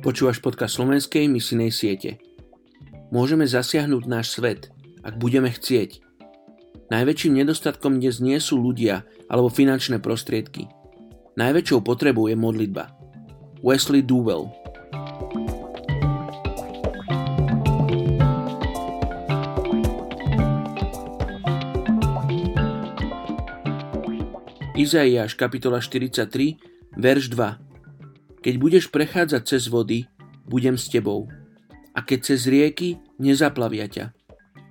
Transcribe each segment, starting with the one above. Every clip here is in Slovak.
Počúvaš podcast slovenskej misinej siete. Môžeme zasiahnuť náš svet, ak budeme chcieť. Najväčším nedostatkom dnes nie sú ľudia alebo finančné prostriedky. Najväčšou potrebou je modlitba. Wesley duvel. Izaiáš kapitola 43, verš 2 keď budeš prechádzať cez vody, budem s tebou. A keď cez rieky, nezaplavia ťa.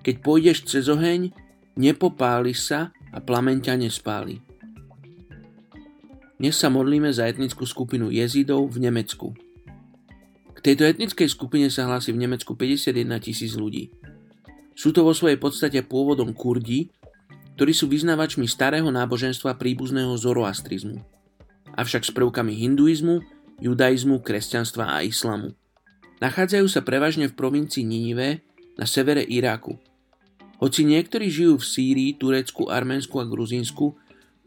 Keď pôjdeš cez oheň, nepopáliš sa a plameň ťa nespáli. Dnes sa modlíme za etnickú skupinu jezidov v Nemecku. K tejto etnickej skupine sa hlási v Nemecku 51 tisíc ľudí. Sú to vo svojej podstate pôvodom Kurdi, ktorí sú vyznávačmi starého náboženstva príbuzného zoroastrizmu, avšak s prvkami hinduizmu judaizmu, kresťanstva a islamu. Nachádzajú sa prevažne v provincii Ninive na severe Iraku. Hoci niektorí žijú v Sýrii, Turecku, Arménsku a Gruzínsku,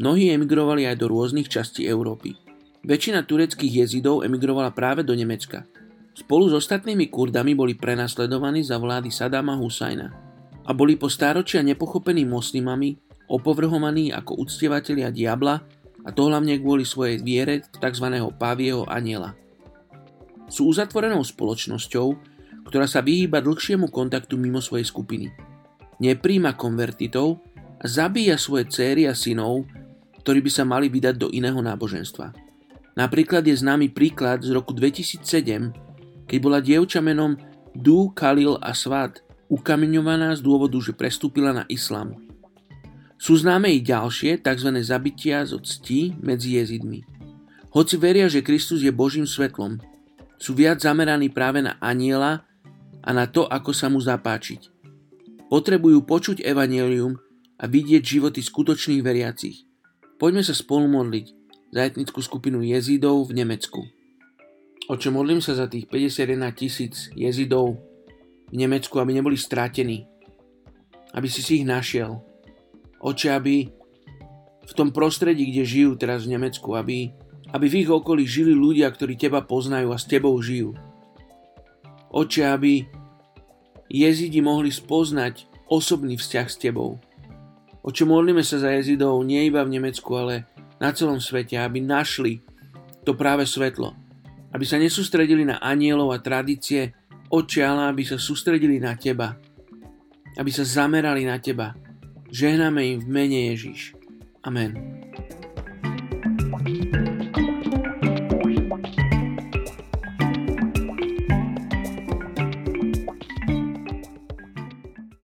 mnohí emigrovali aj do rôznych častí Európy. Väčšina tureckých jezidov emigrovala práve do Nemecka. Spolu s ostatnými kurdami boli prenasledovaní za vlády Sadama Husajna a boli po stáročia nepochopení moslimami opovrhovaní ako uctievateľia diabla a to hlavne kvôli svojej viere v tzv. pavieho aniela. Sú uzatvorenou spoločnosťou, ktorá sa vyhýba dlhšiemu kontaktu mimo svojej skupiny. Nepríjma konvertitov a zabíja svoje céry a synov, ktorí by sa mali vydať do iného náboženstva. Napríklad je známy príklad z roku 2007, keď bola dievča menom Du Khalil Aswad ukameňovaná z dôvodu, že prestúpila na islám. Sú známe i ďalšie tzv. zabitia zo cti medzi jezidmi. Hoci veria, že Kristus je Božím svetlom, sú viac zameraní práve na aniela a na to, ako sa mu zapáčiť. Potrebujú počuť evanelium a vidieť životy skutočných veriacich. Poďme sa spolu modliť za etnickú skupinu jezidov v Nemecku. Oče, modlím sa za tých 51 tisíc jezidov v Nemecku, aby neboli strátení. Aby si si ich našiel Oče, aby v tom prostredí, kde žijú teraz v Nemecku, aby, aby v ich okolí žili ľudia, ktorí teba poznajú a s tebou žijú. Oče, aby jezidi mohli spoznať osobný vzťah s tebou. Oče, modlíme sa za jezidov nie iba v Nemecku, ale na celom svete, aby našli to práve svetlo. Aby sa nesústredili na anielov a tradície, oče, ale aby sa sústredili na teba. Aby sa zamerali na teba Žehnáme im v mene Ježiš. Amen.